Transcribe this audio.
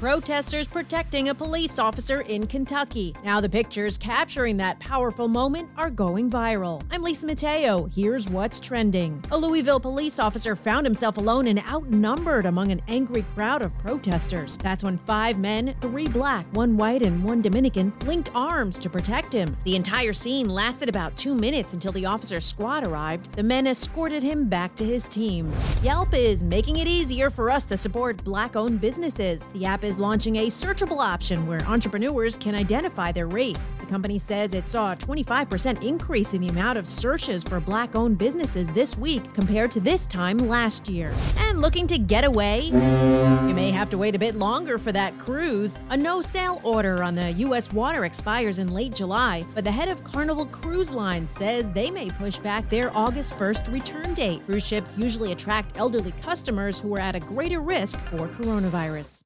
protesters protecting a police officer in Kentucky. Now, the pictures capturing that powerful moment are going viral. I'm Lisa Mateo. Here's what's trending. A Louisville police officer found himself alone and outnumbered among an angry crowd of protesters. That's when five men, three black, one white, and one Dominican, linked arms to protect him. The entire scene lasted about two minutes until the officer's squad arrived. The men escorted him back to his team. Yelp is making it easier for us to support black owned businesses. The app is launching a searchable option where entrepreneurs can identify their race. The company says it saw a 25% increase in the amount of searches for black owned businesses this week compared to this time last year. And looking to get away? You may have to wait a bit longer for that cruise. A no sail order on the U.S. water expires in late July, but the head of Carnival Cruise Line says they may push back their August 1st return date. Cruise ships usually attract elderly customers who are at a greater risk for coronavirus.